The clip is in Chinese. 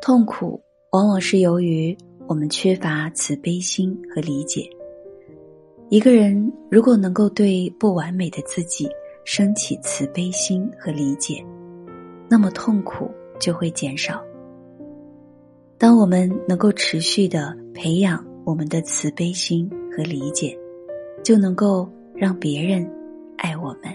痛苦往往是由于我们缺乏慈悲心和理解，一个人如果能够对不完美的自己升起慈悲心和理解，那么痛苦就会减少。当我们能够持续的培养我们的慈悲心和理解，就能够让别人爱我们。